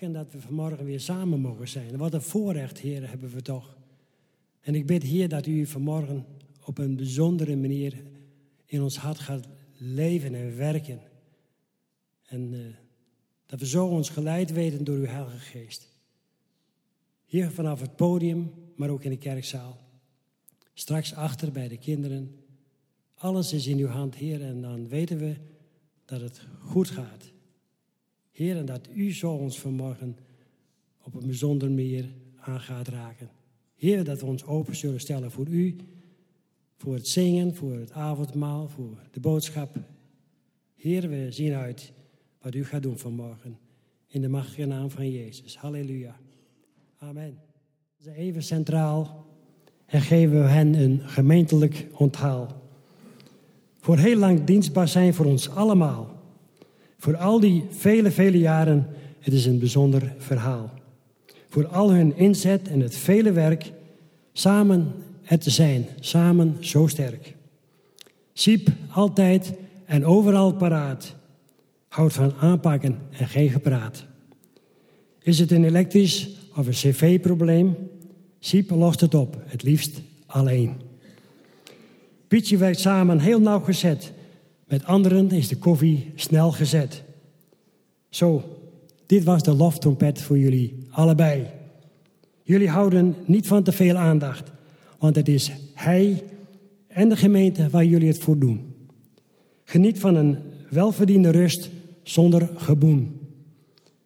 danken dat we vanmorgen weer samen mogen zijn. Wat een voorrecht, Heer, hebben we toch. En ik bid, Heer, dat u vanmorgen op een bijzondere manier in ons hart gaat leven en werken. En uh, dat we zo ons geleid weten door uw Heilige Geest. Hier vanaf het podium, maar ook in de kerkzaal. Straks achter bij de kinderen. Alles is in uw hand, Heer, en dan weten we dat het goed gaat. Heer, en dat u zo ons vanmorgen op een bijzondere manier aan gaat raken. Heer, dat we ons open zullen stellen voor u, voor het zingen, voor het avondmaal, voor de boodschap. Heer, we zien uit wat u gaat doen vanmorgen. In de machtige naam van Jezus. Halleluja. Amen. Even centraal en geven we hen een gemeentelijk onthaal. Voor heel lang dienstbaar zijn voor ons allemaal. Voor al die vele, vele jaren, het is een bijzonder verhaal. Voor al hun inzet en het vele werk, samen het te zijn, samen zo sterk. Siep altijd en overal paraat, houdt van aanpakken en geen gepraat. Is het een elektrisch of een cv-probleem? Siep lost het op, het liefst alleen. Pietje werkt samen heel nauwgezet met anderen is de koffie snel gezet. Zo, dit was de loftrompet voor jullie allebei. Jullie houden niet van te veel aandacht, want het is Hij en de gemeente waar jullie het voor doen. Geniet van een welverdiende rust zonder geboen.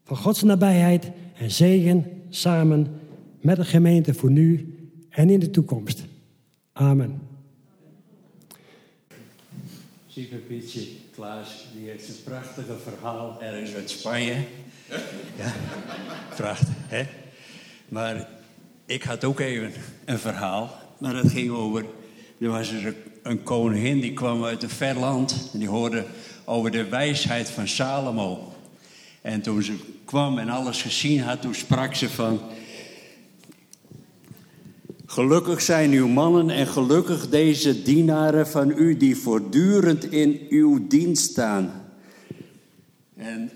Van Gods nabijheid en zegen samen met de gemeente voor nu en in de toekomst. Amen. Super Pietje, Klaas, die heeft een prachtige verhaal ergens uit Spanje. Ja, prachtig, hè? Maar ik had ook even een verhaal, maar dat ging over... Er was er een koningin die kwam uit een ver land en die hoorde over de wijsheid van Salomo. En toen ze kwam en alles gezien had, toen sprak ze van... Gelukkig zijn uw mannen en gelukkig deze dienaren van u die voortdurend in uw dienst staan. En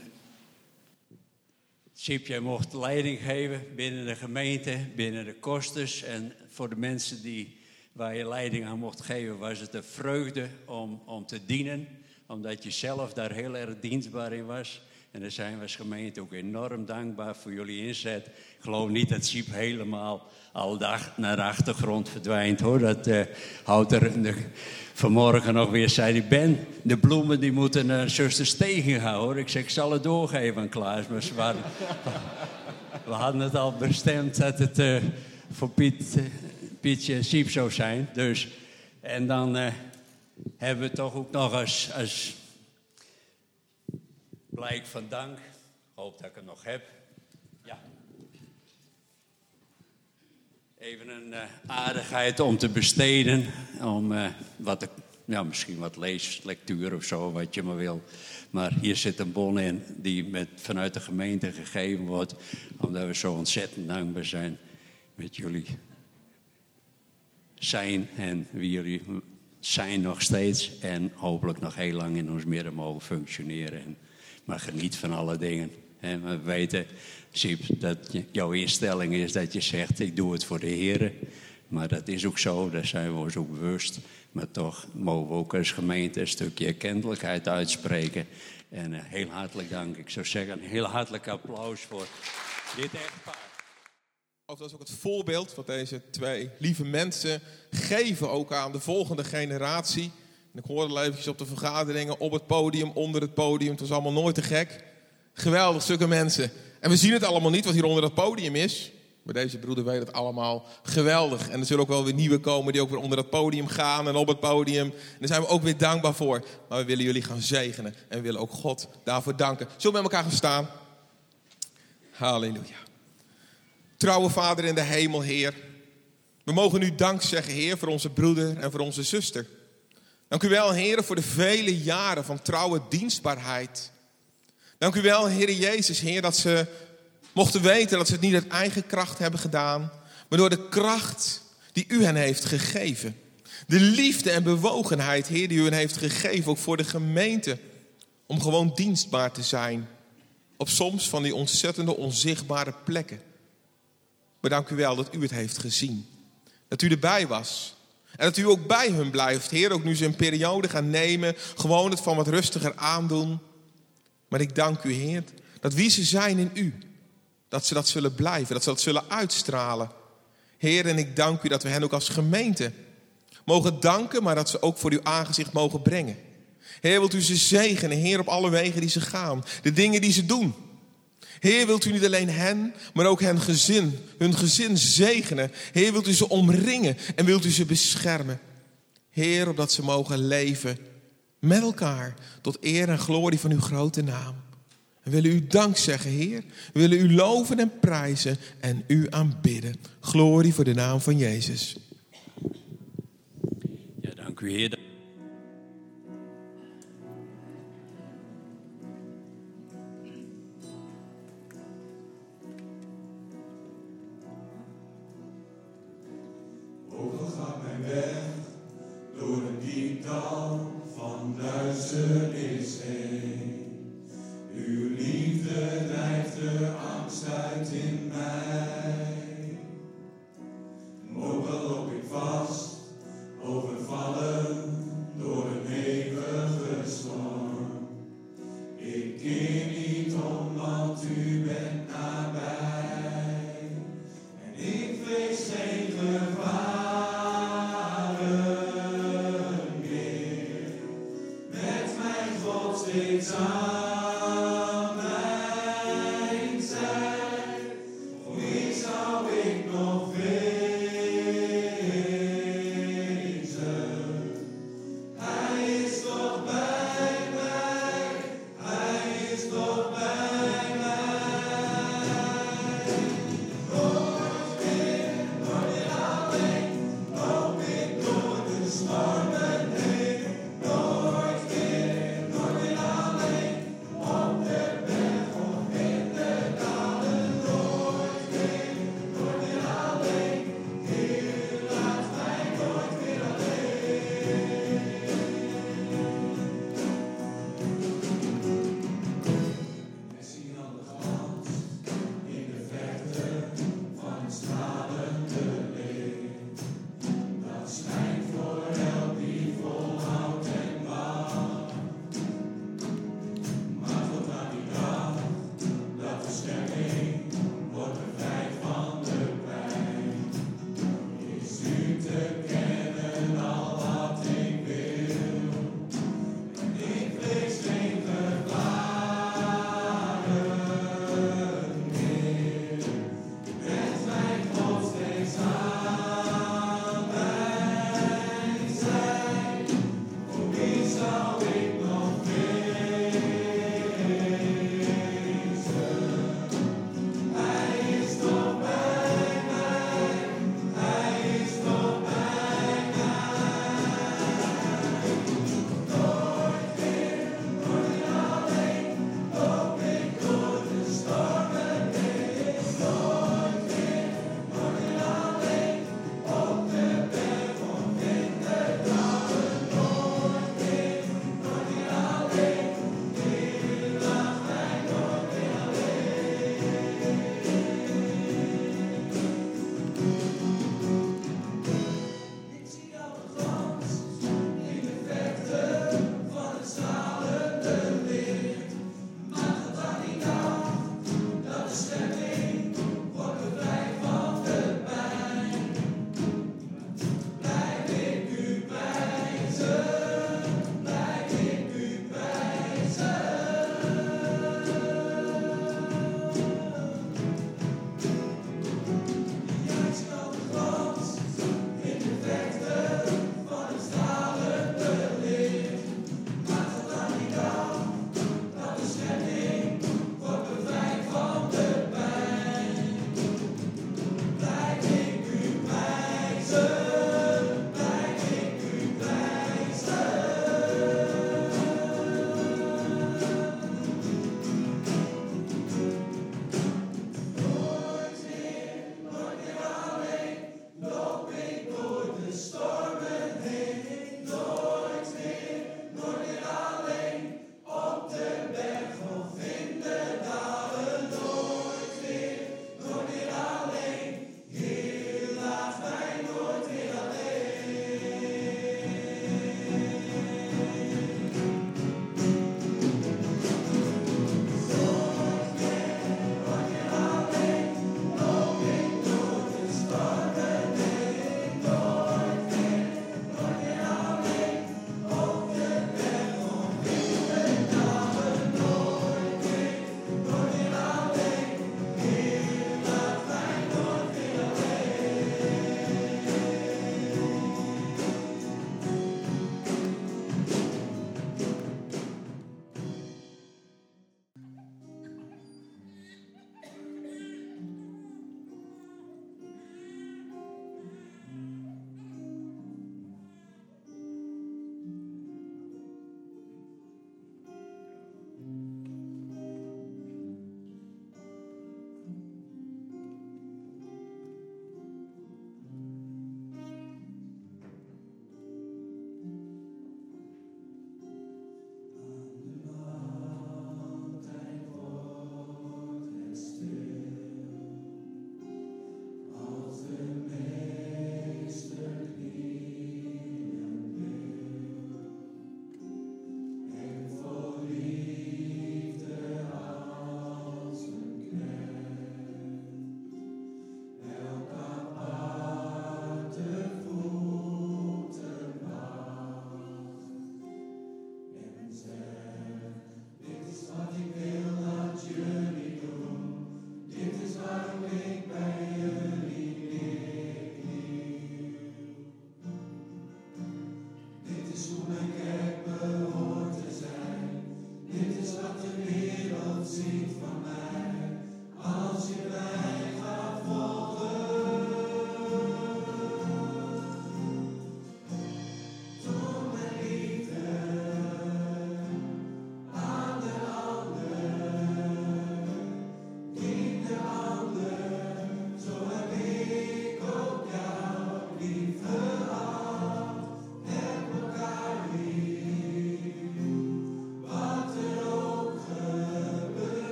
Sipje mocht leiding geven binnen de gemeente, binnen de kosters. En voor de mensen die, waar je leiding aan mocht geven, was het een vreugde om, om te dienen. Omdat je zelf daar heel erg dienstbaar in was. En daar zijn we als gemeente ook enorm dankbaar voor jullie inzet. Ik geloof niet dat Siep helemaal al dag naar de achtergrond verdwijnt hoor. Dat uh, houdt er vanmorgen nog weer, zei hij, Ben, de bloemen die moeten naar zuster Stegen gaan hoor. Ik zeg, ik zal het doorgeven aan Klaas. Maar we hadden het al bestemd dat het uh, voor uh, Pietje en Siep zou zijn. Dus, en dan hebben we toch ook nog als, als blijk van dank, hoop dat ik het nog heb, Even een uh, aardigheid om te besteden. Om uh, wat, ja, misschien wat leeslectuur of zo, wat je maar wil. Maar hier zit een bon in die met, vanuit de gemeente gegeven wordt. Omdat we zo ontzettend dankbaar zijn met jullie zijn en wie jullie zijn nog steeds. En hopelijk nog heel lang in ons midden mogen functioneren. En, maar geniet van alle dingen. En we weten Siep, dat jouw instelling is dat je zegt, ik doe het voor de Heer. Maar dat is ook zo, daar zijn we ons ook bewust. Maar toch mogen we ook als gemeente een stukje erkentelijkheid uitspreken. En uh, heel hartelijk dank. Ik zou zeggen, een heel hartelijk applaus voor dit echtpaar. Dat is ook het voorbeeld wat deze twee lieve mensen geven ook aan de volgende generatie. Ik hoorde al op de vergaderingen, op het podium, onder het podium. Het was allemaal nooit te gek. Geweldig, stukken mensen. En we zien het allemaal niet wat hier onder dat podium is. Maar deze broeder weet het allemaal geweldig. En er zullen ook wel weer nieuwe komen die ook weer onder dat podium gaan en op het podium. En daar zijn we ook weer dankbaar voor. Maar we willen jullie gaan zegenen en we willen ook God daarvoor danken. Zullen we met elkaar gaan staan? Halleluja. Trouwe Vader in de hemel, Heer. We mogen u dank zeggen, Heer, voor onze broeder en voor onze zuster. Dank u wel, Heer, voor de vele jaren van trouwe dienstbaarheid. Dank u wel, Heer Jezus, Heer, dat ze mochten weten dat ze het niet uit eigen kracht hebben gedaan, maar door de kracht die u hen heeft gegeven. De liefde en bewogenheid, Heer, die u hen heeft gegeven, ook voor de gemeente, om gewoon dienstbaar te zijn. Op soms van die ontzettende onzichtbare plekken. Maar dank u wel dat u het heeft gezien. Dat u erbij was. En dat u ook bij hun blijft. Heer, ook nu ze een periode gaan nemen. Gewoon het van wat rustiger aandoen. Maar ik dank u, Heer, dat wie ze zijn in u. Dat ze dat zullen blijven. Dat ze dat zullen uitstralen. Heer, en ik dank u dat we hen ook als gemeente mogen danken. Maar dat ze ook voor uw aangezicht mogen brengen. Heer, wilt u ze zegenen, Heer, op alle wegen die ze gaan. De dingen die ze doen. Heer, wilt u niet alleen hen, maar ook hun gezin, hun gezin zegenen. Heer, wilt u ze omringen en wilt u ze beschermen. Heer, opdat ze mogen leven met elkaar tot eer en glorie van uw grote naam. We willen u dank zeggen, Heer. We willen u loven en prijzen en u aanbidden. Glorie voor de naam van Jezus. Ja, dank u, Heer. overgaat mijn weg door een diep dal van is heen. Uw liefde drijft de angst uit in mij. Ook al loop ik vast, overvallen door een hevige.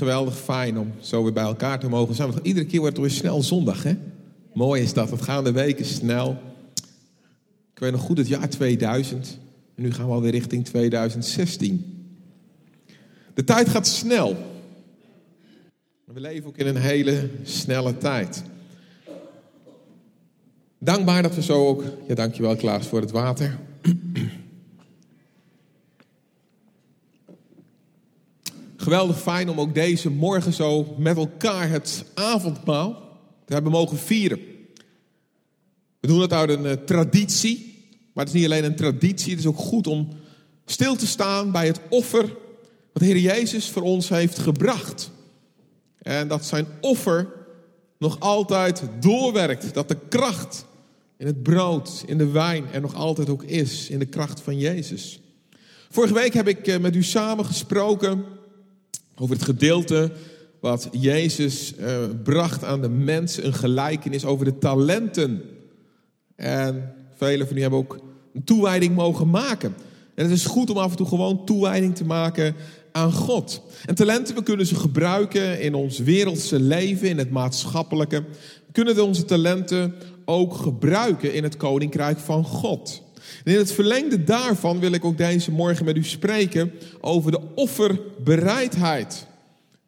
Geweldig fijn om zo weer bij elkaar te mogen zijn. Iedere keer wordt het weer snel zondag, hè? Mooi is dat. Het gaan de weken snel. Ik weet nog goed het jaar 2000. En nu gaan we alweer richting 2016. De tijd gaat snel. We leven ook in een hele snelle tijd. Dankbaar dat we zo ook. Ja, dankjewel Klaas voor het water. Geweldig fijn om ook deze morgen zo met elkaar het avondmaal te hebben mogen vieren. We doen het uit een uh, traditie, maar het is niet alleen een traditie, het is ook goed om stil te staan bij het offer wat de Heer Jezus voor ons heeft gebracht. En dat zijn offer nog altijd doorwerkt, dat de kracht in het brood, in de wijn er nog altijd ook is, in de kracht van Jezus. Vorige week heb ik met u samen gesproken over het gedeelte wat Jezus uh, bracht aan de mensen, een gelijkenis over de talenten. En velen van u hebben ook een toewijding mogen maken. En het is goed om af en toe gewoon toewijding te maken aan God. En talenten, we kunnen ze gebruiken in ons wereldse leven, in het maatschappelijke. We kunnen onze talenten ook gebruiken in het koninkrijk van God. In het verlengde daarvan wil ik ook deze morgen met u spreken over de offerbereidheid.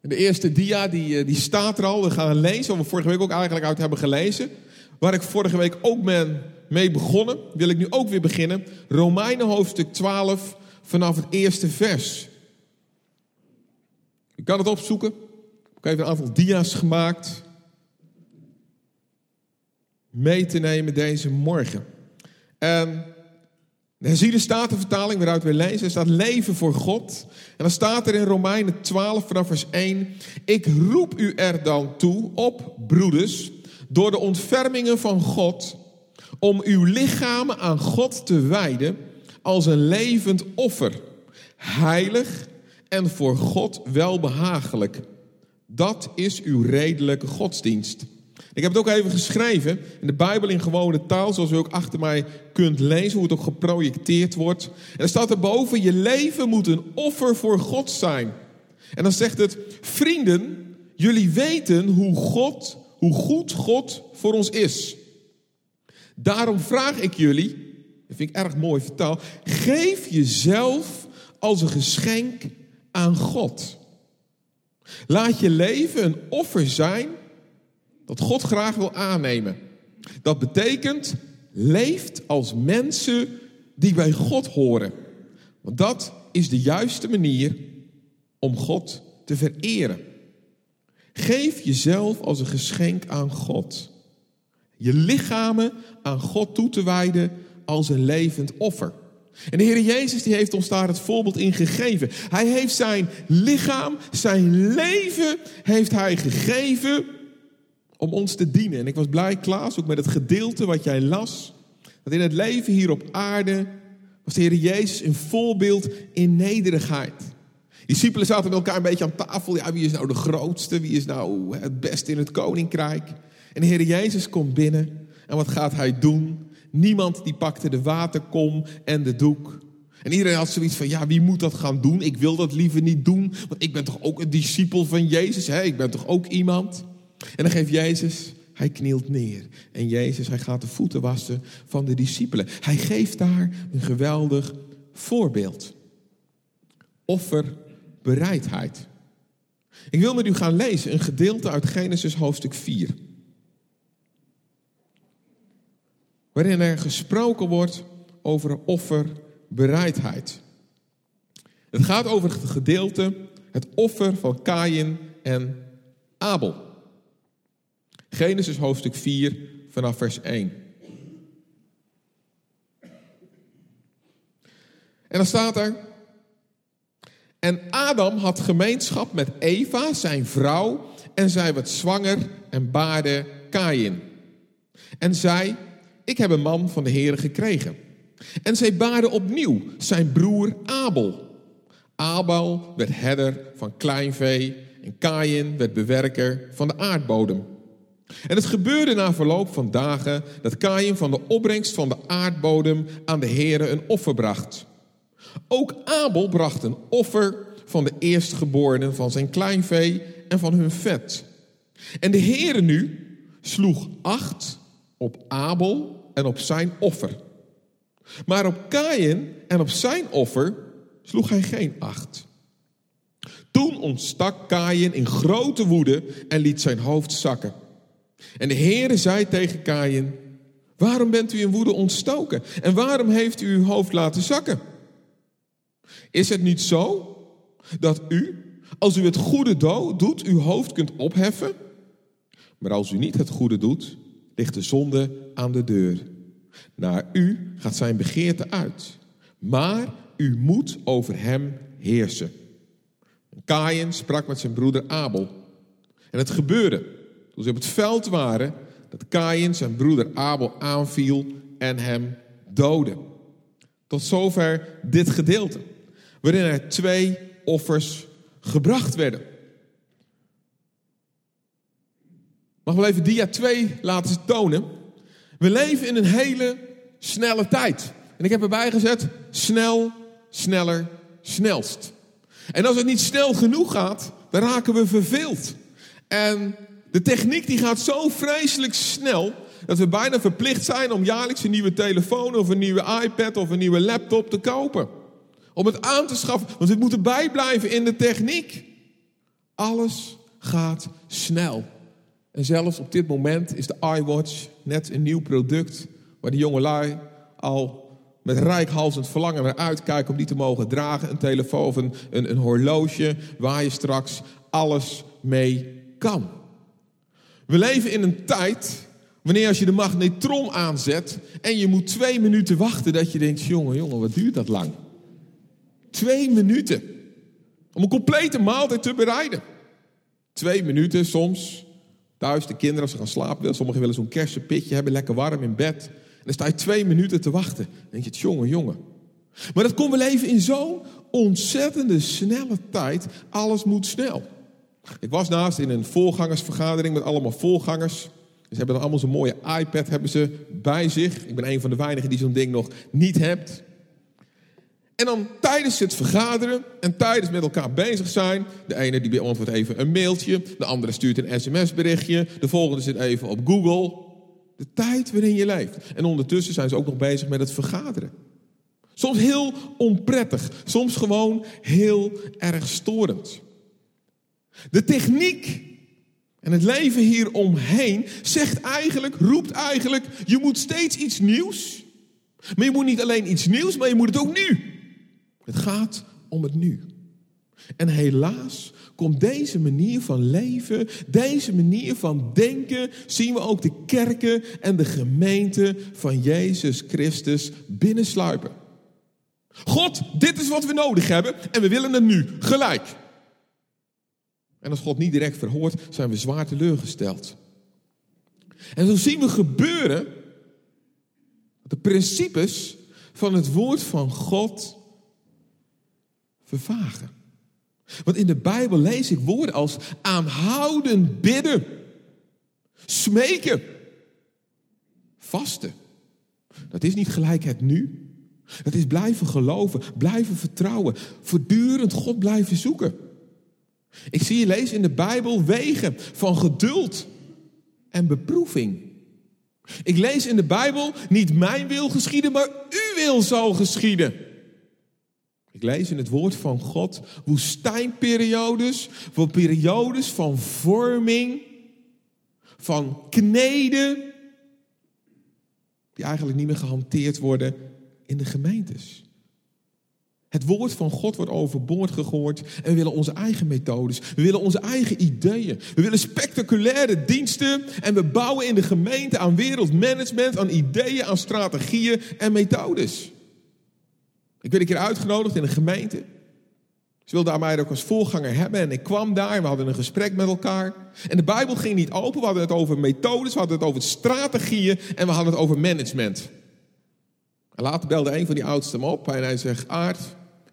En de eerste dia die, eh, die staat er al. We gaan lezen, wat we vorige week ook eigenlijk uit hebben gelezen. Waar ik vorige week ook ben mee begonnen, wil ik nu ook weer beginnen. Romeinen hoofdstuk 12 vanaf het eerste vers. Ik kan het opzoeken. Ik heb een aantal dia's gemaakt. Mee te nemen deze morgen. En de de Statenvertaling, waaruit we lezen, staat leven voor God. En dan staat er in Romeinen 12 vanaf vers 1. Ik roep u er dan toe op, broeders, door de ontfermingen van God, om uw lichamen aan God te wijden als een levend offer, heilig en voor God welbehagelijk. Dat is uw redelijke godsdienst. Ik heb het ook even geschreven in de Bijbel in gewone taal, zoals u ook achter mij kunt lezen, hoe het ook geprojecteerd wordt. En er staat erboven, je leven moet een offer voor God zijn. En dan zegt het, vrienden, jullie weten hoe, God, hoe goed God voor ons is. Daarom vraag ik jullie, dat vind ik erg mooi vertaald, geef jezelf als een geschenk aan God. Laat je leven een offer zijn dat God graag wil aannemen. Dat betekent, leeft als mensen die bij God horen. Want dat is de juiste manier om God te vereren. Geef jezelf als een geschenk aan God. Je lichamen aan God toe te wijden als een levend offer. En de Heer Jezus die heeft ons daar het voorbeeld in gegeven. Hij heeft zijn lichaam, zijn leven heeft hij gegeven om ons te dienen. En ik was blij, Klaas, ook met het gedeelte wat jij las. Dat in het leven hier op aarde was de Heer Jezus een voorbeeld in nederigheid. Discipelen zaten met elkaar een beetje aan tafel. Ja, wie is nou de grootste? Wie is nou het beste in het koninkrijk? En de Heer Jezus komt binnen. En wat gaat hij doen? Niemand die pakte de waterkom en de doek. En iedereen had zoiets van, ja, wie moet dat gaan doen? Ik wil dat liever niet doen, want ik ben toch ook een discipel van Jezus, hè? ik ben toch ook iemand? En dan geeft Jezus, hij knielt neer. En Jezus, hij gaat de voeten wassen van de discipelen. Hij geeft daar een geweldig voorbeeld. Offerbereidheid. Ik wil met u gaan lezen een gedeelte uit Genesis hoofdstuk 4. Waarin er gesproken wordt over offerbereidheid. Het gaat over het gedeelte, het offer van Kain en Abel. Genesis hoofdstuk 4 vanaf vers 1. En dan staat er. En Adam had gemeenschap met Eva, zijn vrouw, en zij werd zwanger en baarde Kain. En zei: Ik heb een man van de Heer gekregen. En zij baarde opnieuw zijn broer Abel. Abel werd herder van kleinvee en Kain werd bewerker van de aardbodem. En het gebeurde na verloop van dagen dat Kain van de opbrengst van de aardbodem aan de Heere een offer bracht. Ook Abel bracht een offer van de eerstgeborenen van zijn kleinvee en van hun vet. En de Heere nu sloeg acht op Abel en op zijn offer. Maar op Kaïn en op zijn offer sloeg hij geen acht. Toen ontstak Kaïn in grote woede en liet zijn hoofd zakken. En de Heere zei tegen Kaïn, waarom bent u in woede ontstoken? En waarom heeft u uw hoofd laten zakken? Is het niet zo dat u, als u het goede doet, uw hoofd kunt opheffen? Maar als u niet het goede doet, ligt de zonde aan de deur. Naar u gaat zijn begeerte uit. Maar u moet over hem heersen. Kaïn sprak met zijn broeder Abel. En het gebeurde, toen ze op het veld waren, dat Kaïn zijn broeder Abel aanviel en hem doodde. Tot zover dit gedeelte, waarin er twee offers gebracht werden. Mag wel even dia 2 laten tonen. We leven in een hele snelle tijd. En ik heb erbij gezet, snel, sneller, snelst. En als het niet snel genoeg gaat, dan raken we verveeld. En de techniek die gaat zo vreselijk snel, dat we bijna verplicht zijn om jaarlijks een nieuwe telefoon of een nieuwe iPad of een nieuwe laptop te kopen. Om het aan te schaffen, want we moeten bijblijven in de techniek. Alles gaat snel. En zelfs op dit moment is de iWatch net een nieuw product waar de jongelui al met rijkhalsend verlangen naar uitkijken om die te mogen dragen. Een telefoon of een, een, een horloge waar je straks alles mee kan. We leven in een tijd wanneer als je de magnetron aanzet en je moet twee minuten wachten dat je denkt, jongen, jongen, wat duurt dat lang? Twee minuten. Om een complete maaltijd te bereiden. Twee minuten soms. Thuis de kinderen als ze gaan slapen. Sommigen willen zo'n kersenpitje hebben, lekker warm in bed. En dan sta je twee minuten te wachten. Dan denk je, jongen, jongen. Maar dat komt we leven in zo'n ontzettende snelle tijd. Alles moet snel. Ik was naast in een voorgangersvergadering met allemaal voorgangers. Ze hebben dan allemaal zo'n mooie iPad hebben ze bij zich. Ik ben een van de weinigen die zo'n ding nog niet hebt. En dan tijdens het vergaderen en tijdens met elkaar bezig zijn. De ene die beantwoordt even een mailtje. De andere stuurt een sms-berichtje. De volgende zit even op Google. De tijd waarin je leeft. En ondertussen zijn ze ook nog bezig met het vergaderen. Soms heel onprettig. Soms gewoon heel erg storend. De techniek en het leven hieromheen zegt eigenlijk, roept eigenlijk, je moet steeds iets nieuws. Maar je moet niet alleen iets nieuws, maar je moet het ook nu. Het gaat om het nu. En helaas komt deze manier van leven, deze manier van denken, zien we ook de kerken en de gemeente van Jezus Christus binnensluipen. God, dit is wat we nodig hebben en we willen het nu, gelijk. En als God niet direct verhoort, zijn we zwaar teleurgesteld. En zo zien we gebeuren de principes van het woord van God vervagen. Want in de Bijbel lees ik woorden als aanhoudend bidden, smeken, vasten. Dat is niet gelijk het nu. Dat is blijven geloven, blijven vertrouwen, voortdurend God blijven zoeken. Ik zie je lezen in de Bijbel wegen van geduld en beproeving. Ik lees in de Bijbel niet mijn wil geschieden, maar uw wil zal geschieden. Ik lees in het woord van God woestijnperiodes, voor periodes van vorming, van kneden, die eigenlijk niet meer gehanteerd worden in de gemeentes. Het woord van God wordt overboord gegooid en we willen onze eigen methodes, we willen onze eigen ideeën, we willen spectaculaire diensten en we bouwen in de gemeente aan wereldmanagement, aan ideeën, aan strategieën en methodes. Ik werd een keer uitgenodigd in een gemeente. Ze wilden mij ook als voorganger hebben en ik kwam daar en we hadden een gesprek met elkaar. En de Bijbel ging niet open, we hadden het over methodes, we hadden het over strategieën en we hadden het over management. En later belde een van die oudsten me op en hij zegt, Aard,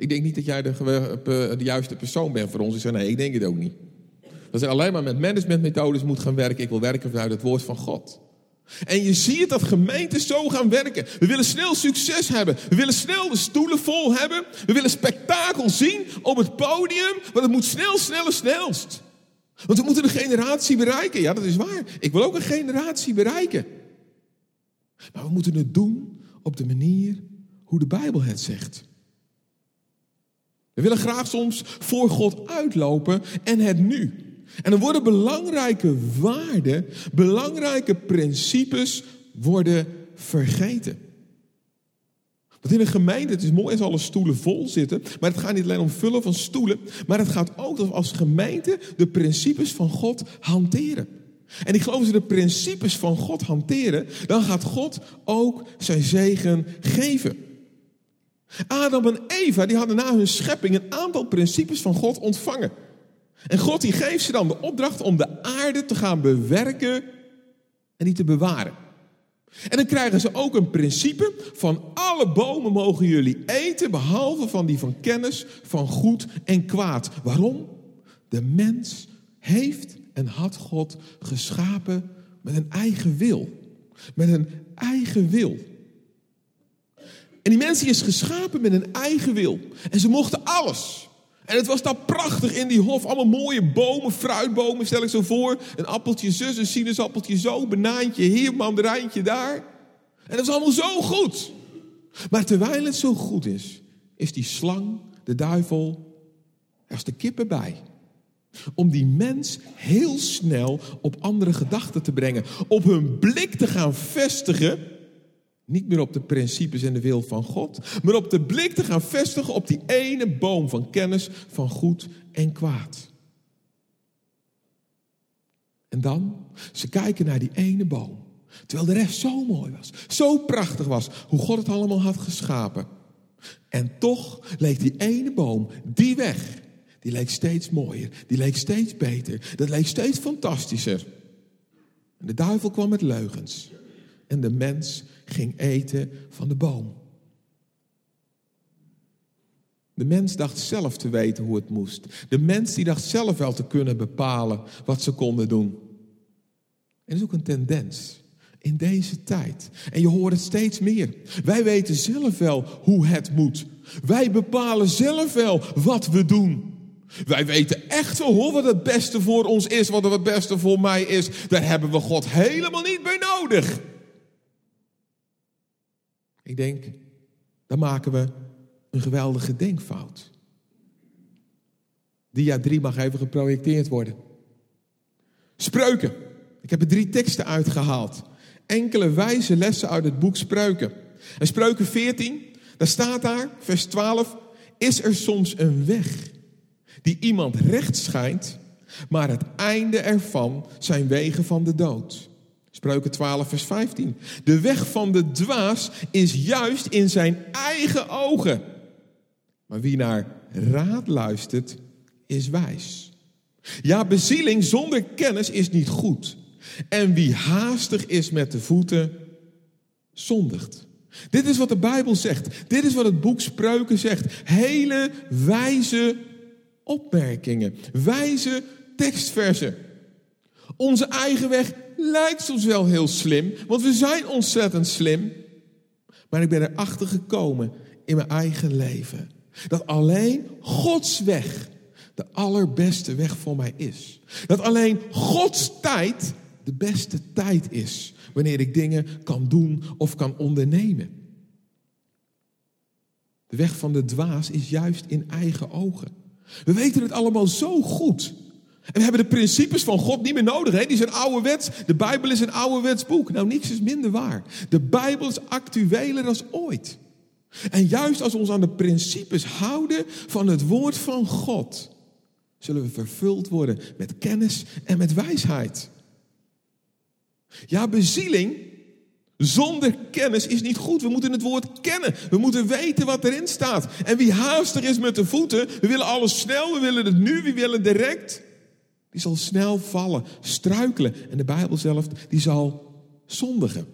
ik denk niet dat jij de, de, juiste persoon bent voor ons. Ik zei, nee, ik denk het ook niet. Dat je alleen maar met managementmethodes moet gaan werken. Ik wil werken vanuit het woord van God. En je ziet dat gemeenten zo gaan werken. We willen snel succes hebben. We willen snel de stoelen vol hebben. We willen spektakel zien op het podium. Want het moet snel, snel snelst. Want we moeten een generatie bereiken. Ja, dat is waar. Ik wil ook een generatie bereiken. Maar we moeten het doen op de manier hoe de Bijbel het zegt. We willen graag soms voor God uitlopen en het nu. En dan worden belangrijke waarden, belangrijke principes worden vergeten. Want in een gemeente, het is mooi als alle stoelen vol zitten, maar het gaat niet alleen om vullen van stoelen, maar het gaat ook dat als gemeente de principes van God hanteren. En ik geloof we de principes van God hanteren, dan gaat God ook zijn zegen geven. Adam en Eva die hadden na hun schepping een aantal principes van God ontvangen. En God die geeft ze dan de opdracht om de aarde te gaan bewerken en die te bewaren. En dan krijgen ze ook een principe van alle bomen mogen jullie eten, behalve van die van kennis van goed en kwaad. Waarom? De mens heeft en had God geschapen met een eigen wil. Met een eigen wil. En die mens die is geschapen met een eigen wil. En ze mochten alles. En het was daar prachtig in die hof. Allemaal mooie bomen, fruitbomen, stel ik zo voor. Een appeltje zus, een sinaasappeltje zo, banaantje hier, mandarijntje daar. En dat is allemaal zo goed. Maar terwijl het zo goed is, is die slang, de duivel, er is de kippen bij. Om die mens heel snel op andere gedachten te brengen. Op hun blik te gaan vestigen niet meer op de principes en de wil van God, maar op de blik te gaan vestigen op die ene boom van kennis van goed en kwaad. En dan, ze kijken naar die ene boom, terwijl de rest zo mooi was, zo prachtig was, hoe God het allemaal had geschapen. En toch leek die ene boom, die weg, die leek steeds mooier, die leek steeds beter, dat leek steeds fantastischer. En de duivel kwam met leugens. En de mens ging eten van de boom. De mens dacht zelf te weten hoe het moest. De mens die dacht zelf wel te kunnen bepalen wat ze konden doen. En dat is ook een tendens in deze tijd. En je hoort het steeds meer. Wij weten zelf wel hoe het moet. Wij bepalen zelf wel wat we doen. Wij weten echt wel wat het beste voor ons is, wat het beste voor mij is. Daar hebben we God helemaal niet bij nodig. Ik denk, dan maken we een geweldige denkfout. Dia 3 mag even geprojecteerd worden. Spreuken. Ik heb er drie teksten uitgehaald. Enkele wijze lessen uit het boek Spreuken. En Spreuken 14, daar staat daar, vers 12. Is er soms een weg die iemand recht schijnt, maar het einde ervan zijn wegen van de dood? Spreuken 12, vers 15. De weg van de dwaas is juist in zijn eigen ogen. Maar wie naar raad luistert, is wijs. Ja, bezieling zonder kennis is niet goed. En wie haastig is met de voeten, zondigt. Dit is wat de Bijbel zegt. Dit is wat het boek Spreuken zegt. Hele wijze opmerkingen. Wijze tekstversen. Onze eigen weg lijkt soms wel heel slim, want we zijn ontzettend slim. Maar ik ben erachter gekomen in mijn eigen leven dat alleen Gods weg de allerbeste weg voor mij is. Dat alleen Gods tijd de beste tijd is wanneer ik dingen kan doen of kan ondernemen. De weg van de dwaas is juist in eigen ogen. We weten het allemaal zo goed. En we hebben de principes van God niet meer nodig. Hè? Die zijn ouderwets. De Bijbel is een ouderwets boek. Nou, niks is minder waar. De Bijbel is actueler dan ooit. En juist als we ons aan de principes houden van het woord van God, zullen we vervuld worden met kennis en met wijsheid. Ja, bezieling zonder kennis is niet goed. We moeten het woord kennen. We moeten weten wat erin staat. En wie haastig is met de voeten, we willen alles snel, we willen het nu, we willen direct. Die zal snel vallen, struikelen. En de Bijbel zelf, die zal zondigen.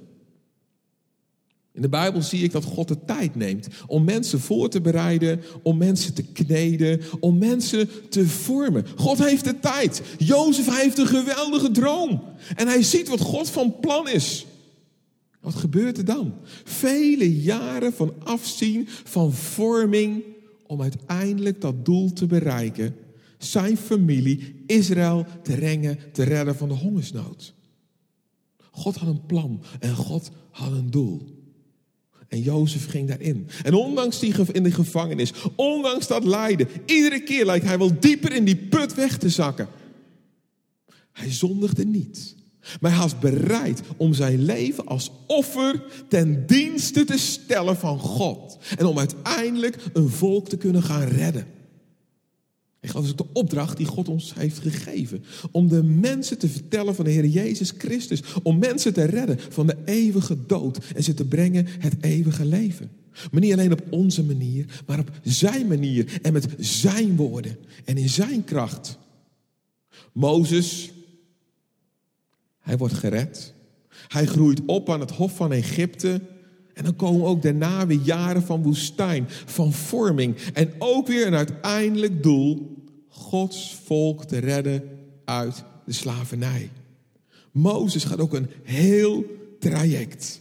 In de Bijbel zie ik dat God de tijd neemt om mensen voor te bereiden, om mensen te kneden, om mensen te vormen. God heeft de tijd. Jozef heeft een geweldige droom. En hij ziet wat God van plan is. Wat gebeurt er dan? Vele jaren van afzien, van vorming, om uiteindelijk dat doel te bereiken. Zijn familie, Israël, te rengen, te redden van de hongersnood. God had een plan en God had een doel. En Jozef ging daarin. En ondanks die in de gevangenis, ondanks dat lijden, iedere keer lijkt hij wel dieper in die put weg te zakken. Hij zondigde niet. Maar hij was bereid om zijn leven als offer ten dienste te stellen van God. En om uiteindelijk een volk te kunnen gaan redden. En dat is de opdracht die God ons heeft gegeven. Om de mensen te vertellen van de Heer Jezus Christus. Om mensen te redden van de eeuwige dood. En ze te brengen het eeuwige leven. Maar niet alleen op onze manier, maar op zijn manier. En met zijn woorden. En in zijn kracht. Mozes, hij wordt gered. Hij groeit op aan het hof van Egypte. En dan komen ook daarna weer jaren van woestijn, van vorming. En ook weer een uiteindelijk doel Gods volk te redden uit de slavernij. Mozes gaat ook een heel traject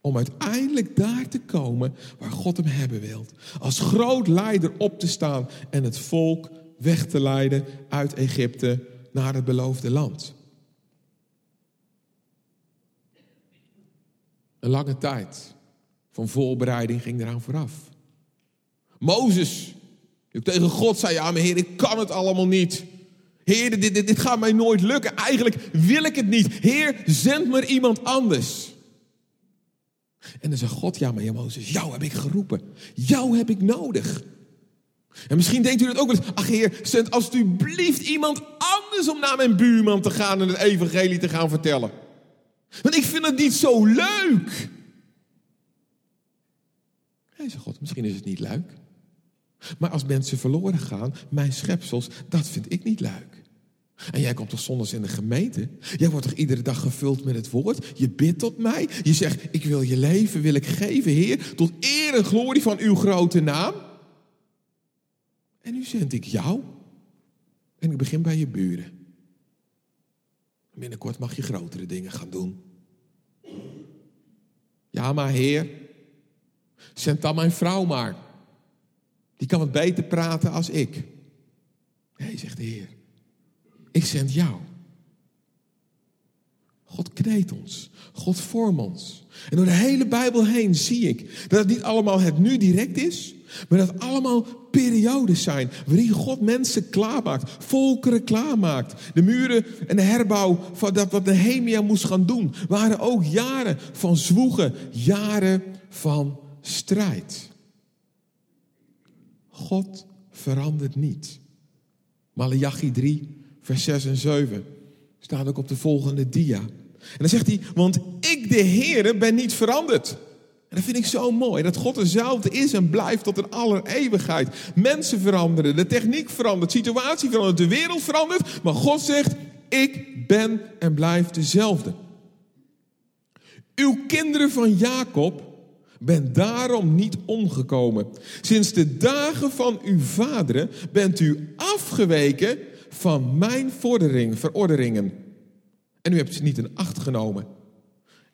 om uiteindelijk daar te komen waar God hem hebben wil. Als groot leider op te staan en het volk weg te leiden uit Egypte naar het beloofde land. Een lange tijd van voorbereiding ging eraan vooraf. Mozes ik tegen God zei, ja maar Heer, ik kan het allemaal niet. Heer, dit, dit, dit gaat mij nooit lukken. Eigenlijk wil ik het niet. Heer, zend maar iemand anders. En dan zegt God, ja maar Mozes, jou heb ik geroepen. Jou heb ik nodig. En misschien denkt u dat ook wel eens. Ach heer, zend alsjeblieft iemand anders om naar mijn buurman te gaan en het evangelie te gaan vertellen. Want ik vind het niet zo leuk. Hij zegt God, misschien is het niet leuk. Maar als mensen verloren gaan, mijn schepsels, dat vind ik niet leuk. En jij komt toch zondags in de gemeente? Jij wordt toch iedere dag gevuld met het woord? Je bidt tot mij. Je zegt, ik wil je leven, wil ik geven, Heer. Tot eer en glorie van uw grote naam. En nu zend ik jou. En ik begin bij je buren. Binnenkort mag je grotere dingen gaan doen. Ja, maar Heer, zend dan mijn vrouw maar. Die kan wat beter praten als ik. Nee, zegt de Heer. Ik zend jou. God kneedt ons. God vormt ons. En door de hele Bijbel heen zie ik dat het niet allemaal het nu direct is, maar dat het allemaal periodes zijn waarin God mensen klaarmaakt, volkeren klaarmaakt. De muren en de herbouw van dat wat Nehemia moest gaan doen, waren ook jaren van zwoegen, jaren van strijd. God verandert niet. Malachi 3, vers 6 en 7 staat ook op de volgende dia. En dan zegt hij, want ik de Heere ben niet veranderd. En dat vind ik zo mooi, dat God dezelfde is en blijft tot in aller eeuwigheid. Mensen veranderen, de techniek verandert, de situatie verandert, de wereld verandert. Maar God zegt, ik ben en blijf dezelfde. Uw kinderen van Jacob ben daarom niet omgekomen. Sinds de dagen van uw vaderen bent u afgeweken van mijn vordering, verordeningen. En u hebt ze niet in acht genomen.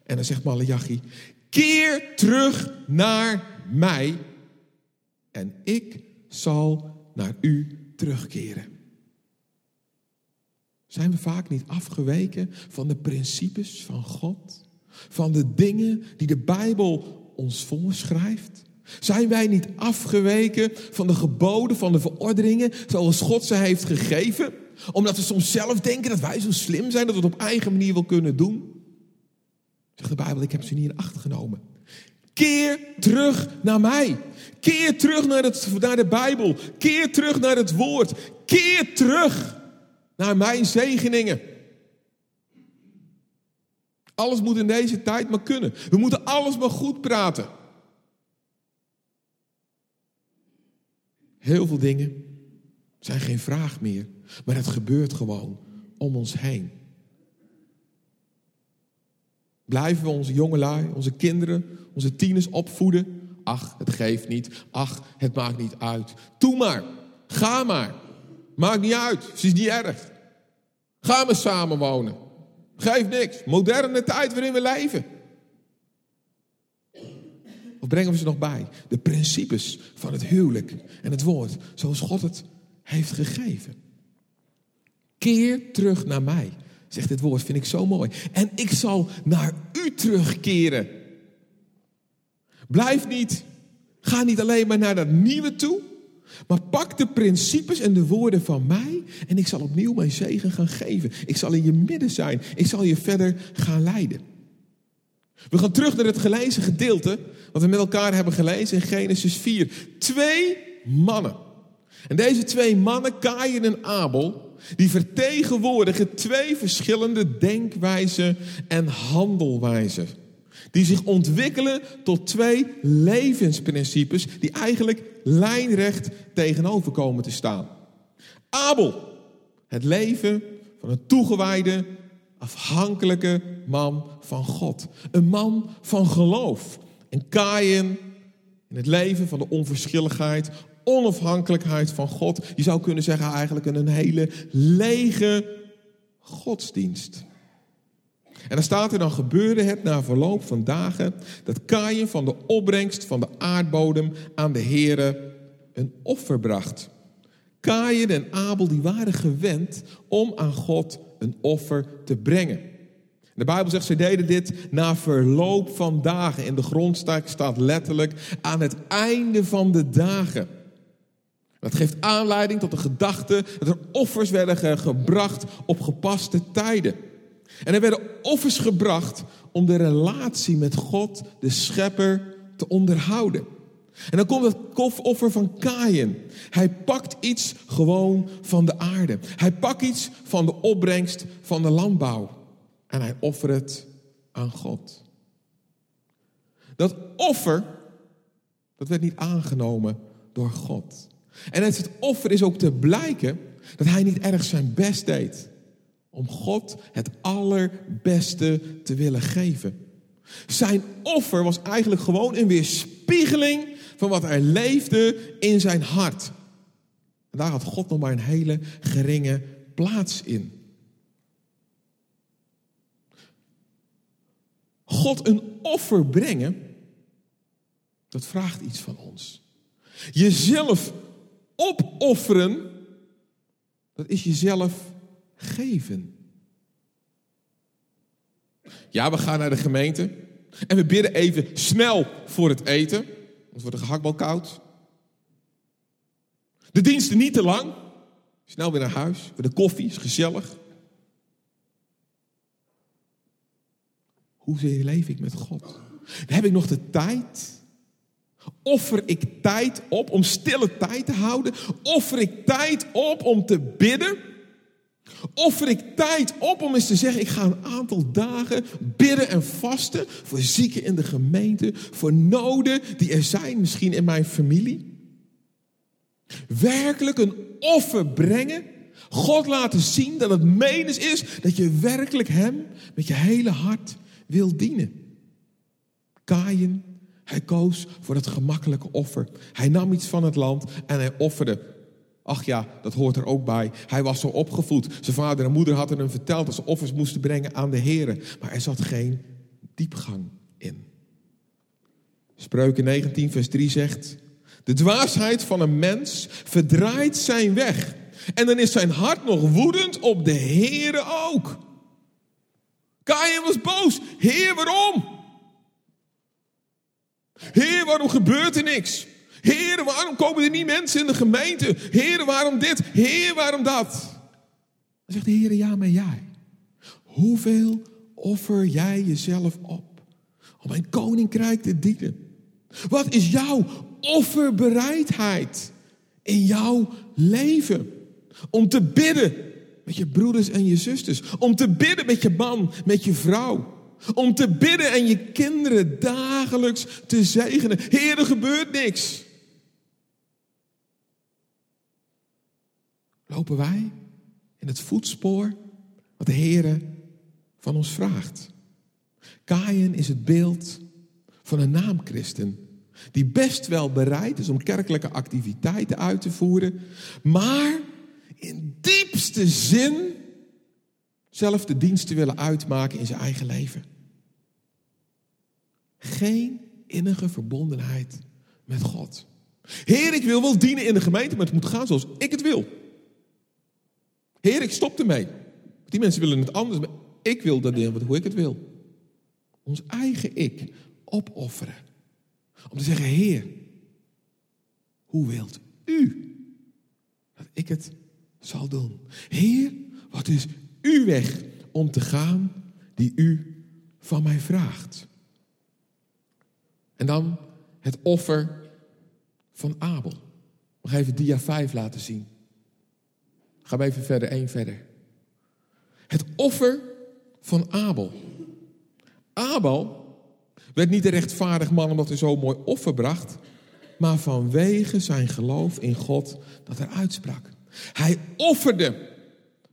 En dan zegt Malachi, keer terug naar mij en ik zal naar u terugkeren. Zijn we vaak niet afgeweken van de principes van God? Van de dingen die de Bijbel ons voorschrijft? Zijn wij niet afgeweken van de geboden, van de verordeningen, zoals God ze heeft gegeven? Omdat we soms zelf denken dat wij zo slim zijn dat we het op eigen manier wel kunnen doen? Zegt de Bijbel, ik heb ze niet in acht genomen. Keer terug naar mij. Keer terug naar, het, naar de Bijbel. Keer terug naar het woord. Keer terug naar mijn zegeningen. Alles moet in deze tijd maar kunnen. We moeten alles maar goed praten. Heel veel dingen zijn geen vraag meer, maar het gebeurt gewoon om ons heen. Blijven we onze jongelui, onze kinderen, onze tieners opvoeden? Ach, het geeft niet. Ach, het maakt niet uit. Doe maar. Ga maar. Maakt niet uit. Het is niet erg. Ga maar samenwonen. Geeft niks. Moderne tijd waarin we leven. brengen we ze nog bij. De principes van het huwelijk en het woord, zoals God het heeft gegeven. Keer terug naar mij, zegt dit woord, vind ik zo mooi. En ik zal naar u terugkeren. Blijf niet, ga niet alleen maar naar dat nieuwe toe, maar pak de principes en de woorden van mij en ik zal opnieuw mijn zegen gaan geven. Ik zal in je midden zijn. Ik zal je verder gaan leiden. We gaan terug naar het gelezen gedeelte wat we met elkaar hebben gelezen in Genesis 4. Twee mannen. En deze twee mannen, Kain en Abel, die vertegenwoordigen twee verschillende denkwijzen en handelwijzen. Die zich ontwikkelen tot twee levensprincipes die eigenlijk lijnrecht tegenover komen te staan. Abel, het leven van een toegewijde, afhankelijke man van God. Een man van geloof. En Kain in het leven van de onverschilligheid, onafhankelijkheid van God. Je zou kunnen zeggen eigenlijk een hele lege godsdienst. En dan staat er dan gebeurde het na verloop van dagen dat Kain van de opbrengst van de aardbodem aan de Here een offer bracht. Kain en Abel die waren gewend om aan God een offer te brengen. De Bijbel zegt, ze deden dit na verloop van dagen. In de grondstaat staat letterlijk aan het einde van de dagen. Dat geeft aanleiding tot de gedachte dat er offers werden gebracht op gepaste tijden. En er werden offers gebracht om de relatie met God, de schepper, te onderhouden. En dan komt het offer van Kain. Hij pakt iets gewoon van de aarde. Hij pakt iets van de opbrengst van de landbouw. En hij offert het aan God. Dat offer, dat werd niet aangenomen door God. En uit het offer is ook te blijken dat hij niet erg zijn best deed om God het allerbeste te willen geven. Zijn offer was eigenlijk gewoon een weerspiegeling van wat er leefde in zijn hart. En daar had God nog maar een hele geringe plaats in. God een offer brengen, dat vraagt iets van ons. Jezelf opofferen, dat is jezelf geven. Ja, we gaan naar de gemeente en we bidden even snel voor het eten, want wordt de gehaktbal koud. De diensten niet te lang. Snel weer naar huis. Voor de koffie is gezellig. Hoe leef ik met God? heb ik nog de tijd? Offer ik tijd op om stille tijd te houden? Offer ik tijd op om te bidden? Offer ik tijd op om eens te zeggen: ik ga een aantal dagen bidden en vasten voor zieken in de gemeente, voor noden die er zijn, misschien in mijn familie? Werkelijk een offer brengen, God laten zien dat het menens is dat je werkelijk Hem met je hele hart wil dienen. Kain, hij koos voor het gemakkelijke offer. Hij nam iets van het land en hij offerde Ach ja, dat hoort er ook bij. Hij was zo opgevoed. Zijn vader en moeder hadden hem verteld dat ze offers moesten brengen aan de Heer. Maar er zat geen diepgang in. Spreuken 19, vers 3 zegt: De dwaasheid van een mens verdraait zijn weg. En dan is zijn hart nog woedend op de Heere ook. Kain was boos. Heer, waarom? Heer, waarom gebeurt er niks? Heer, waarom komen er niet mensen in de gemeente? Heer, waarom dit? Heer, waarom dat? Dan zegt de Heer, ja, maar jij. Hoeveel offer jij jezelf op om mijn koninkrijk te dienen? Wat is jouw offerbereidheid in jouw leven? Om te bidden met je broeders en je zusters. Om te bidden met je man, met je vrouw. Om te bidden en je kinderen dagelijks te zegenen. Heer, er gebeurt niks. Lopen wij in het voetspoor wat de Heer van ons vraagt. Kain is het beeld van een naamchristen. Die best wel bereid is om kerkelijke activiteiten uit te voeren. Maar in diepste zin zelf de dienst te willen uitmaken in zijn eigen leven. Geen innige verbondenheid met God. Heer, ik wil wel dienen in de gemeente, maar het moet gaan zoals ik het wil. Heer, ik stop ermee. Die mensen willen het anders, maar ik wil dat deel hoe ik het wil. Ons eigen ik opofferen. Om te zeggen, Heer, hoe wilt u dat ik het zal doen? Heer, wat is uw weg om te gaan die u van mij vraagt? En dan het offer van Abel. Nog even dia 5 laten zien. Ga even verder, één verder. Het offer van Abel. Abel werd niet een rechtvaardig man omdat hij zo'n mooi offer bracht, maar vanwege zijn geloof in God dat er uitsprak. Hij offerde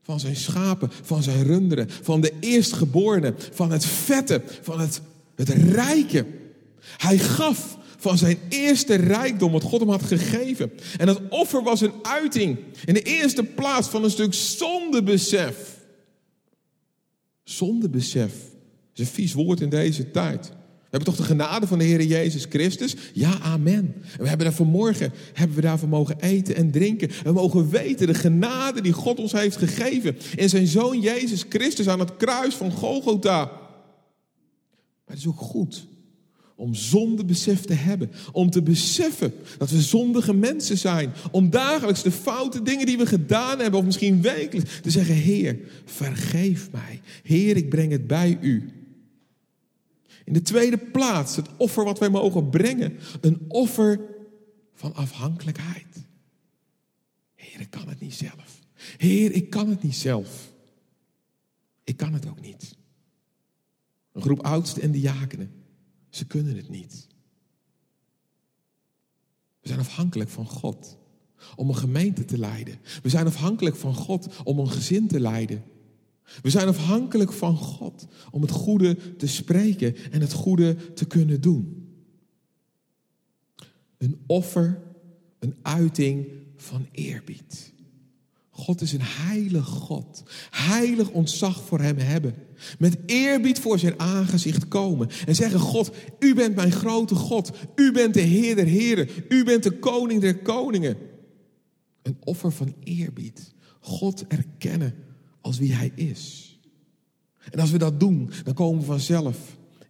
van zijn schapen, van zijn runderen, van de eerstgeborenen, van het vette, van het, het rijke. Hij gaf van zijn eerste rijkdom, wat God hem had gegeven. En dat offer was een uiting in de eerste plaats van een stuk zondebesef. Zondebesef is een vies woord in deze tijd. We hebben toch de genade van de Heer Jezus Christus? Ja, amen. En we hebben daar vanmorgen hebben we daarvan mogen eten en drinken. En we mogen weten de genade die God ons heeft gegeven. In zijn zoon Jezus Christus aan het kruis van Golgotha. Maar het is ook goed om zondebesef te hebben. Om te beseffen dat we zondige mensen zijn. Om dagelijks de foute dingen die we gedaan hebben, of misschien wekelijks, te zeggen: Heer, vergeef mij. Heer, ik breng het bij u. In de tweede plaats, het offer wat wij mogen brengen. Een offer van afhankelijkheid. Heer, ik kan het niet zelf. Heer, ik kan het niet zelf. Ik kan het ook niet. Een groep oudsten en diakenen ze kunnen het niet. We zijn afhankelijk van God om een gemeente te leiden. We zijn afhankelijk van God om een gezin te leiden. We zijn afhankelijk van God om het goede te spreken en het goede te kunnen doen. Een offer, een uiting van eerbied. God is een heilig God. Heilig ontzag voor Hem hebben. Met eerbied voor zijn aangezicht komen. En zeggen, God, u bent mijn grote God. U bent de Heer der Heren. U bent de Koning der Koningen. Een offer van eerbied. God erkennen als wie Hij is. En als we dat doen, dan komen we vanzelf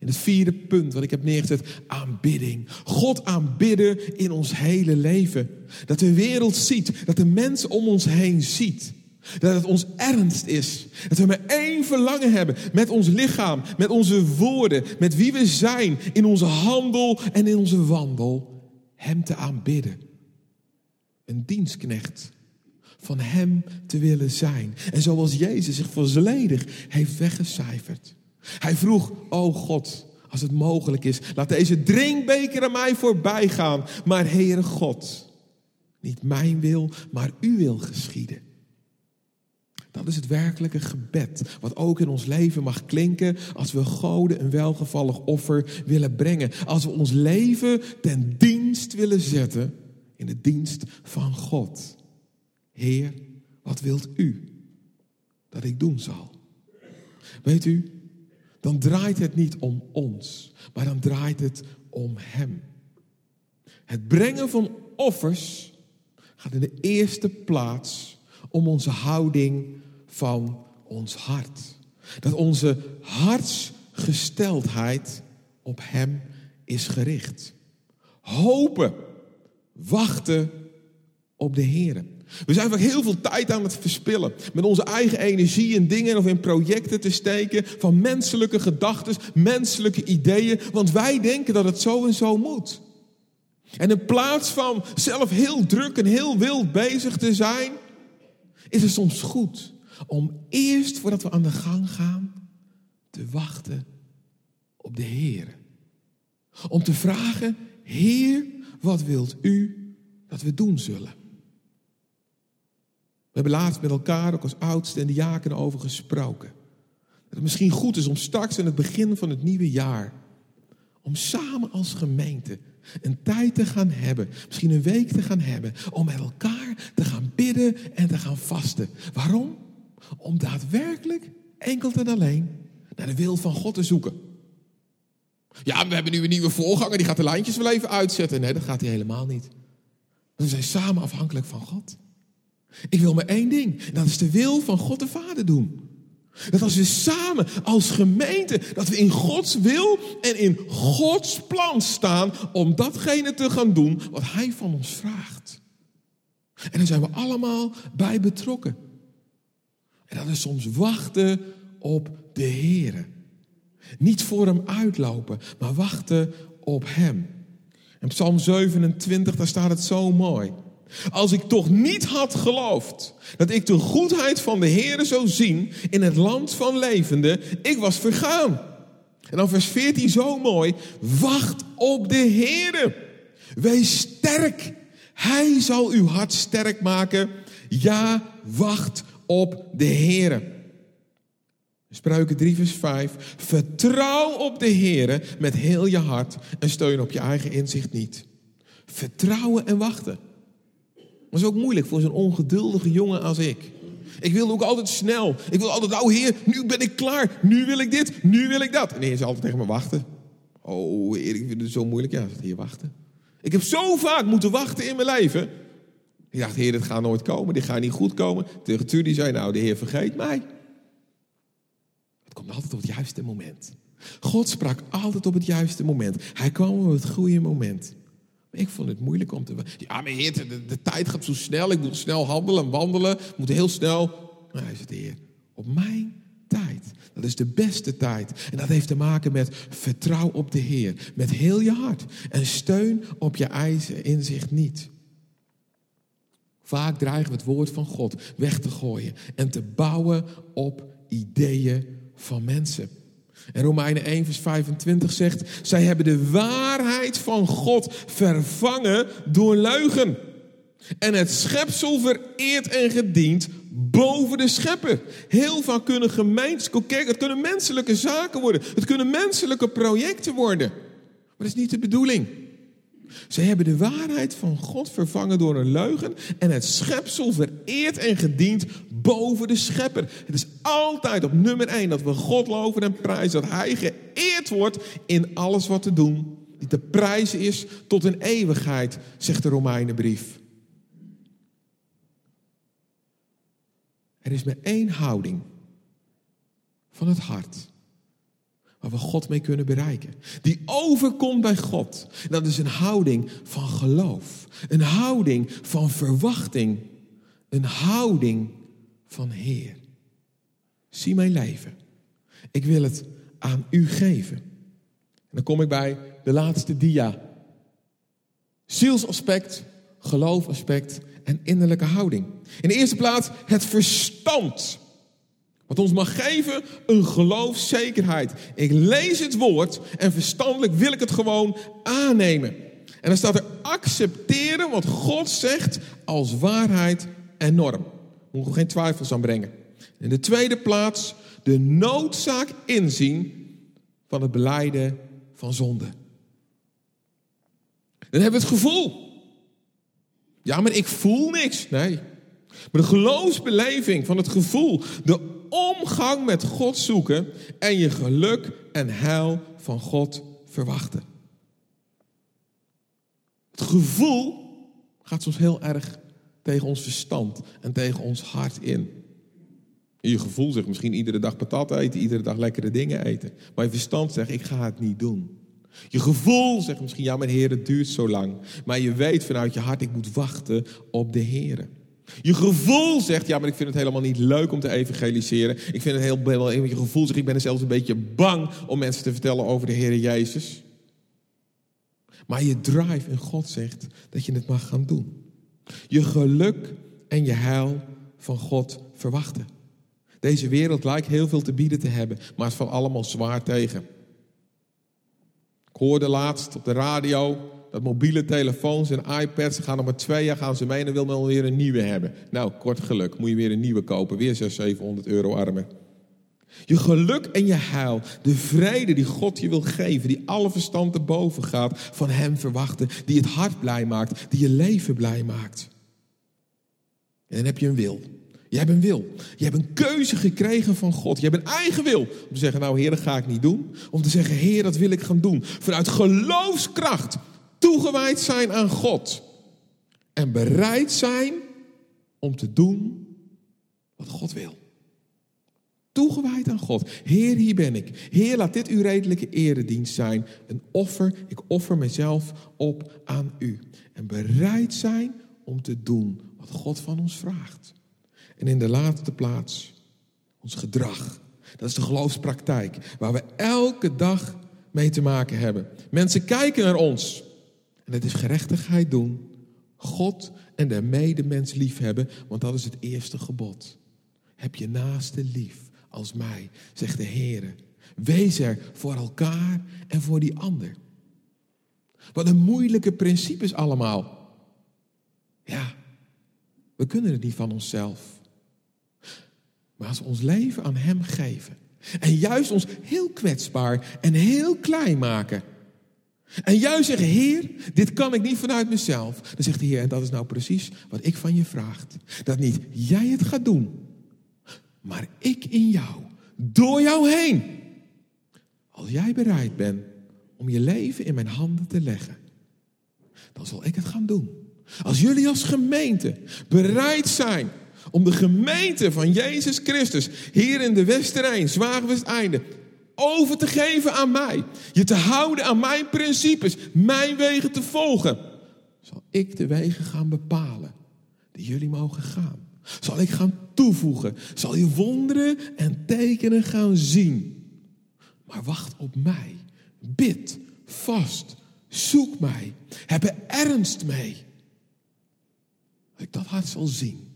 in het vierde punt wat ik heb neergezet, aanbidding. God aanbidden in ons hele leven. Dat de wereld ziet, dat de mensen om ons heen ziet. Dat het ons ernst is. Dat we maar één verlangen hebben met ons lichaam, met onze woorden, met wie we zijn, in onze handel en in onze wandel. Hem te aanbidden. Een dienstknecht van Hem te willen zijn. En zoals Jezus zich volledig heeft weggecijferd. Hij vroeg, o God, als het mogelijk is, laat deze drinkbeker aan mij voorbij gaan. Maar Heere God, niet mijn wil, maar uw wil geschieden. Dat is het werkelijke gebed, wat ook in ons leven mag klinken als we God een welgevallig offer willen brengen. Als we ons leven ten dienst willen zetten in de dienst van God. Heer, wat wilt u dat ik doen zal? Weet u, dan draait het niet om ons, maar dan draait het om Hem. Het brengen van offers gaat in de eerste plaats om onze houding van ons hart. Dat onze hartsgesteldheid op Hem is gericht. Hopen, wachten op de Heer. We zijn vaak heel veel tijd aan het verspillen. Met onze eigen energie in dingen of in projecten te steken. Van menselijke gedachten, menselijke ideeën. Want wij denken dat het zo en zo moet. En in plaats van zelf heel druk en heel wild bezig te zijn. Is het soms goed om eerst voordat we aan de gang gaan. Te wachten op de Heer. Om te vragen, Heer, wat wilt u dat we doen zullen? We hebben laatst met elkaar, ook als oudste en de diakenen, over gesproken. Dat het misschien goed is om straks in het begin van het nieuwe jaar, om samen als gemeente een tijd te gaan hebben, misschien een week te gaan hebben, om met elkaar te gaan bidden en te gaan vasten. Waarom? Om daadwerkelijk enkel en alleen naar de wil van God te zoeken. Ja, we hebben nu een nieuwe voorganger, die gaat de lijntjes wel even uitzetten. Nee, dat gaat hij helemaal niet. We zijn samen afhankelijk van God. Ik wil maar één ding. Dat is de wil van God de Vader doen. Dat als we samen als gemeente, dat we in Gods wil en in Gods plan staan om datgene te gaan doen wat Hij van ons vraagt. En daar zijn we allemaal bij betrokken. En dat is soms wachten op de Heer. Niet voor Hem uitlopen, maar wachten op Hem. In Psalm 27, daar staat het zo mooi. Als ik toch niet had geloofd dat ik de goedheid van de Heer zou zien in het land van levenden, ik was vergaan. En dan vers 14 zo mooi. Wacht op de Heer. Wees sterk. Hij zal uw hart sterk maken. Ja, wacht op de Heer. Spreuken 3 vers 5. Vertrouw op de Heer met heel je hart en steun op je eigen inzicht niet. Vertrouwen en wachten. Is ook moeilijk voor zo'n ongeduldige jongen als ik. Ik wil ook altijd snel. Ik wil altijd, nou heer, nu ben ik klaar. Nu wil ik dit, nu wil ik dat. En heer is altijd tegen me wachten. Oh heer, ik vind het zo moeilijk. Ja, hier wachten. Ik heb zo vaak moeten wachten in mijn leven. Ik dacht, heer, dit gaat nooit komen. Dit gaat niet goed komen. Tegen die zei, nou, de heer vergeet mij. Het komt altijd op het juiste moment. God sprak altijd op het juiste moment. Hij kwam op het goede moment. Ik vond het moeilijk om te... Ja, maar heer, de, tijd gaat zo snel. Ik moet snel handelen en wandelen. Ik moet heel snel... Hij zegt, heer, op mijn tijd. Dat is de beste tijd. En dat heeft te maken met vertrouw op de Heer. Met heel je hart. En steun op je eigen inzicht niet. Vaak dreigen we het woord van God weg te gooien. En te bouwen op ideeën van mensen. En Romeinen 1, vers 25 zegt: Zij hebben de waarheid van God vervangen door leugen. En het schepsel vereerd en gediend boven de schepper. Heel vaak kunnen gemeentes, kijk, het kunnen menselijke zaken worden. Het kunnen menselijke projecten worden. Maar dat is niet de bedoeling. Ze hebben de waarheid van God vervangen door een leugen en het schepsel vereerd en gediend boven de schepper. Het is altijd op nummer één dat we God loven en prijzen, dat Hij geëerd wordt in alles wat we doen. Die te prijzen is tot een eeuwigheid, zegt de Romeinenbrief. Er is maar één houding van het hart waar we God mee kunnen bereiken. Die overkomt bij God. Dat is een houding van geloof. Een houding van verwachting. Een houding van Heer. Zie mijn leven. Ik wil het aan u geven. En dan kom ik bij de laatste dia. Zielsaspect, geloofaspect en innerlijke houding. In de eerste plaats het verstand. Wat ons mag geven een geloofszekerheid. Ik lees het woord en verstandelijk wil ik het gewoon aannemen. En dan staat er accepteren wat God zegt als waarheid en norm. Moet er geen twijfels aan brengen. In de tweede plaats de noodzaak inzien van het beleiden van zonde. Dan hebben we het gevoel. Ja, maar ik voel niks. Nee. Maar de geloofsbeleving van het gevoel, de omgang met God zoeken en je geluk en heil van God verwachten. Het gevoel gaat soms heel erg tegen ons verstand en tegen ons hart in. Je gevoel zegt misschien iedere dag patat eten, iedere dag lekkere dingen eten. Maar je verstand zegt, ik ga het niet doen. Je gevoel zegt misschien, ja, mijn Heer, het duurt zo lang. Maar je weet vanuit je hart, ik moet wachten op de Heer. Je gevoel zegt, ja, maar ik vind het helemaal niet leuk om te evangeliseren. Ik vind het heel, heel je gevoel zegt, ik ben er zelfs een beetje bang om mensen te vertellen over de Heer Jezus. Maar je drive in God zegt dat je het mag gaan doen. Je geluk en je heil van God verwachten. Deze wereld lijkt heel veel te bieden te hebben, maar het valt allemaal zwaar tegen. Ik hoorde laatst op de radio dat mobiele telefoons en iPads gaan nog maar twee jaar gaan ze mee en dan wil men weer een nieuwe hebben. Nou, kort geluk, moet je weer een nieuwe kopen, weer 600, 700 euro armen. Je geluk en je heil, de vrede die God je wil geven, die alle verstand te boven gaat, van Hem verwachten, die het hart blij maakt, die je leven blij maakt. En dan heb je een wil. Je hebt een wil. Je hebt een keuze gekregen van God. Je hebt een eigen wil. Om te zeggen, nou Heer, dat ga ik niet doen. Om te zeggen, Heer, dat wil ik gaan doen. Vanuit geloofskracht toegewijd zijn aan God. En bereid zijn om te doen wat God wil. Toegewijd aan God. Heer, hier ben ik. Heer, laat dit uw redelijke eredienst zijn. Een offer. Ik offer mezelf op aan u. En bereid zijn om te doen wat God van ons vraagt. En in de laatste plaats ons gedrag. Dat is de geloofspraktijk waar we elke dag mee te maken hebben. Mensen kijken naar ons. En het is gerechtigheid doen. God en de medemens lief hebben, want dat is het eerste gebod. Heb je naaste lief als mij, zegt de Heer. Wees er voor elkaar en voor die ander. Wat een moeilijke principes allemaal. Ja, we kunnen het niet van onszelf. Maar als we ons leven aan Hem geven en juist ons heel kwetsbaar en heel klein maken. En juist zeggen, Heer, dit kan ik niet vanuit mezelf. Dan zegt de Heer, en dat is nou precies wat ik van je vraag. Dat niet jij het gaat doen, maar ik in jou, door jou heen. Als jij bereid bent om je leven in mijn handen te leggen, dan zal ik het gaan doen. Als jullie als gemeente bereid zijn om de gemeente van Jezus Christus hier in de Westerijn, Zwaagwesteinde, over te geven aan mij. Je te houden aan mijn principes, mijn wegen te volgen. Zal ik de wegen gaan bepalen die jullie mogen gaan. Zal ik gaan toevoegen. Zal je wonderen en tekenen gaan zien. Maar wacht op mij. Bid vast. Zoek mij. Heb er ernst mee. Dat ik dat hart zal zien.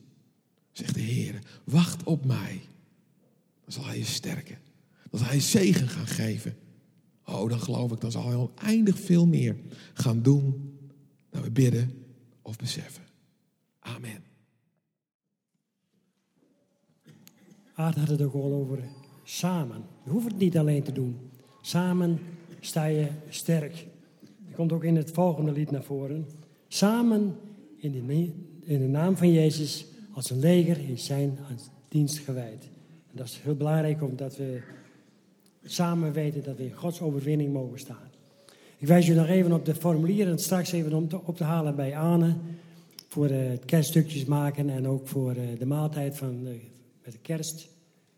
Zegt de Heer, wacht op mij. Dan zal hij je sterken. Dan zal hij zegen gaan geven. Oh, dan geloof ik, dan zal hij oneindig veel meer gaan doen dan we bidden of beseffen. Amen. Aard had het ook al over samen. Je hoeft het niet alleen te doen. Samen sta je sterk. Dat komt ook in het volgende lied naar voren. Samen in de, in de naam van Jezus als een leger in zijn dienst gewijd. En dat is heel belangrijk omdat we samen weten dat we in Gods overwinning mogen staan. Ik wijs u nog even op de formulieren straks even om te, op te halen bij Anne. Voor uh, het kerststukjes maken en ook voor uh, de maaltijd van, uh, met de kerst.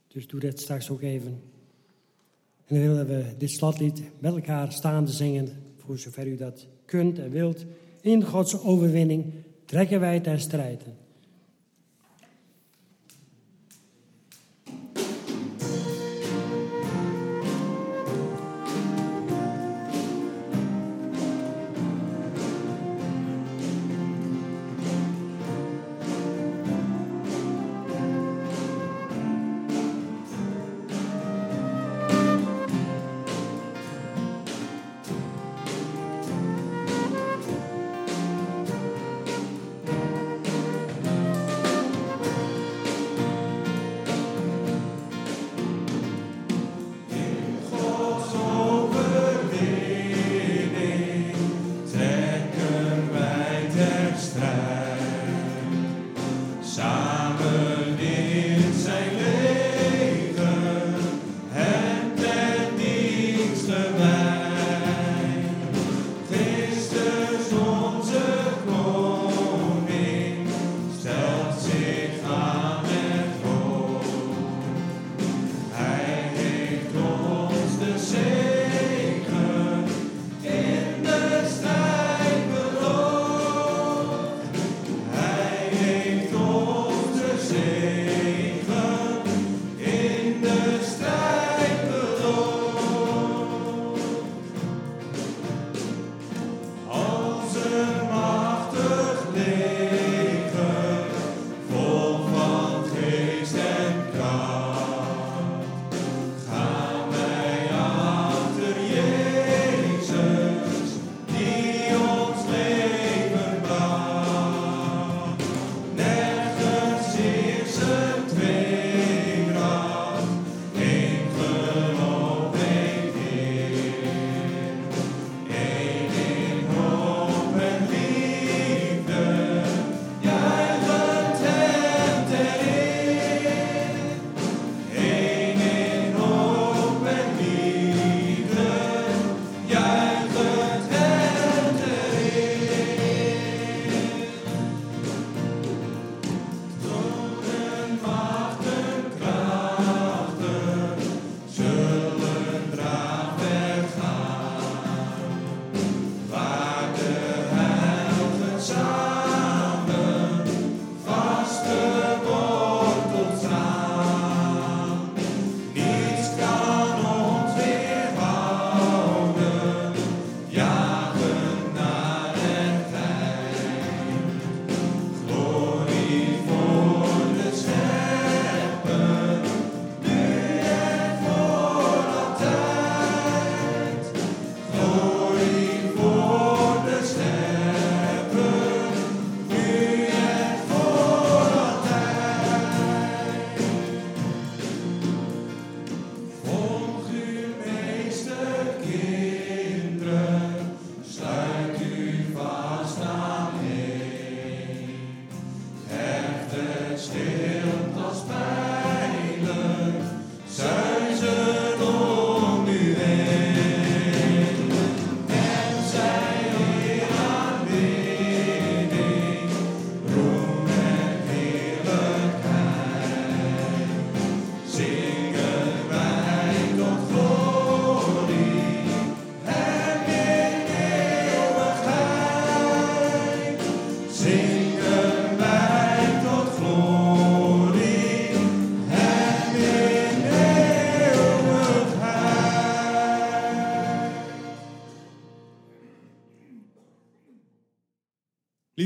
Dus doe dat straks ook even. En dan willen we dit slotlied met elkaar staande zingen. Voor zover u dat kunt en wilt. In Gods overwinning trekken wij ten strijden.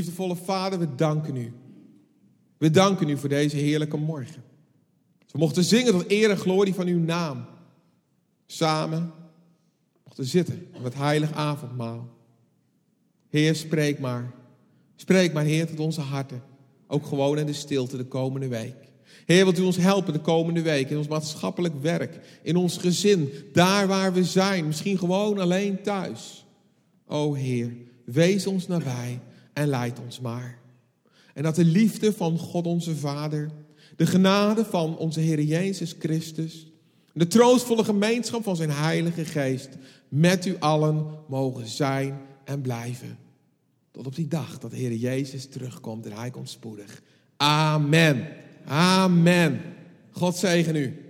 Liefdevolle Vader, we danken u. We danken u voor deze heerlijke morgen. We mochten zingen tot eer en glorie van uw naam. Samen mochten zitten op het heilig avondmaal. Heer, spreek maar. Spreek maar, Heer, tot onze harten. Ook gewoon in de stilte de komende week. Heer, wilt u ons helpen de komende week in ons maatschappelijk werk, in ons gezin, daar waar we zijn, misschien gewoon alleen thuis. O Heer, wees ons nabij en leid ons maar. En dat de liefde van God onze Vader, de genade van onze Heer Jezus Christus, de troostvolle gemeenschap van zijn Heilige Geest met u allen mogen zijn en blijven. Tot op die dag dat de Heer Jezus terugkomt en Hij komt spoedig. Amen. Amen. God zegen u.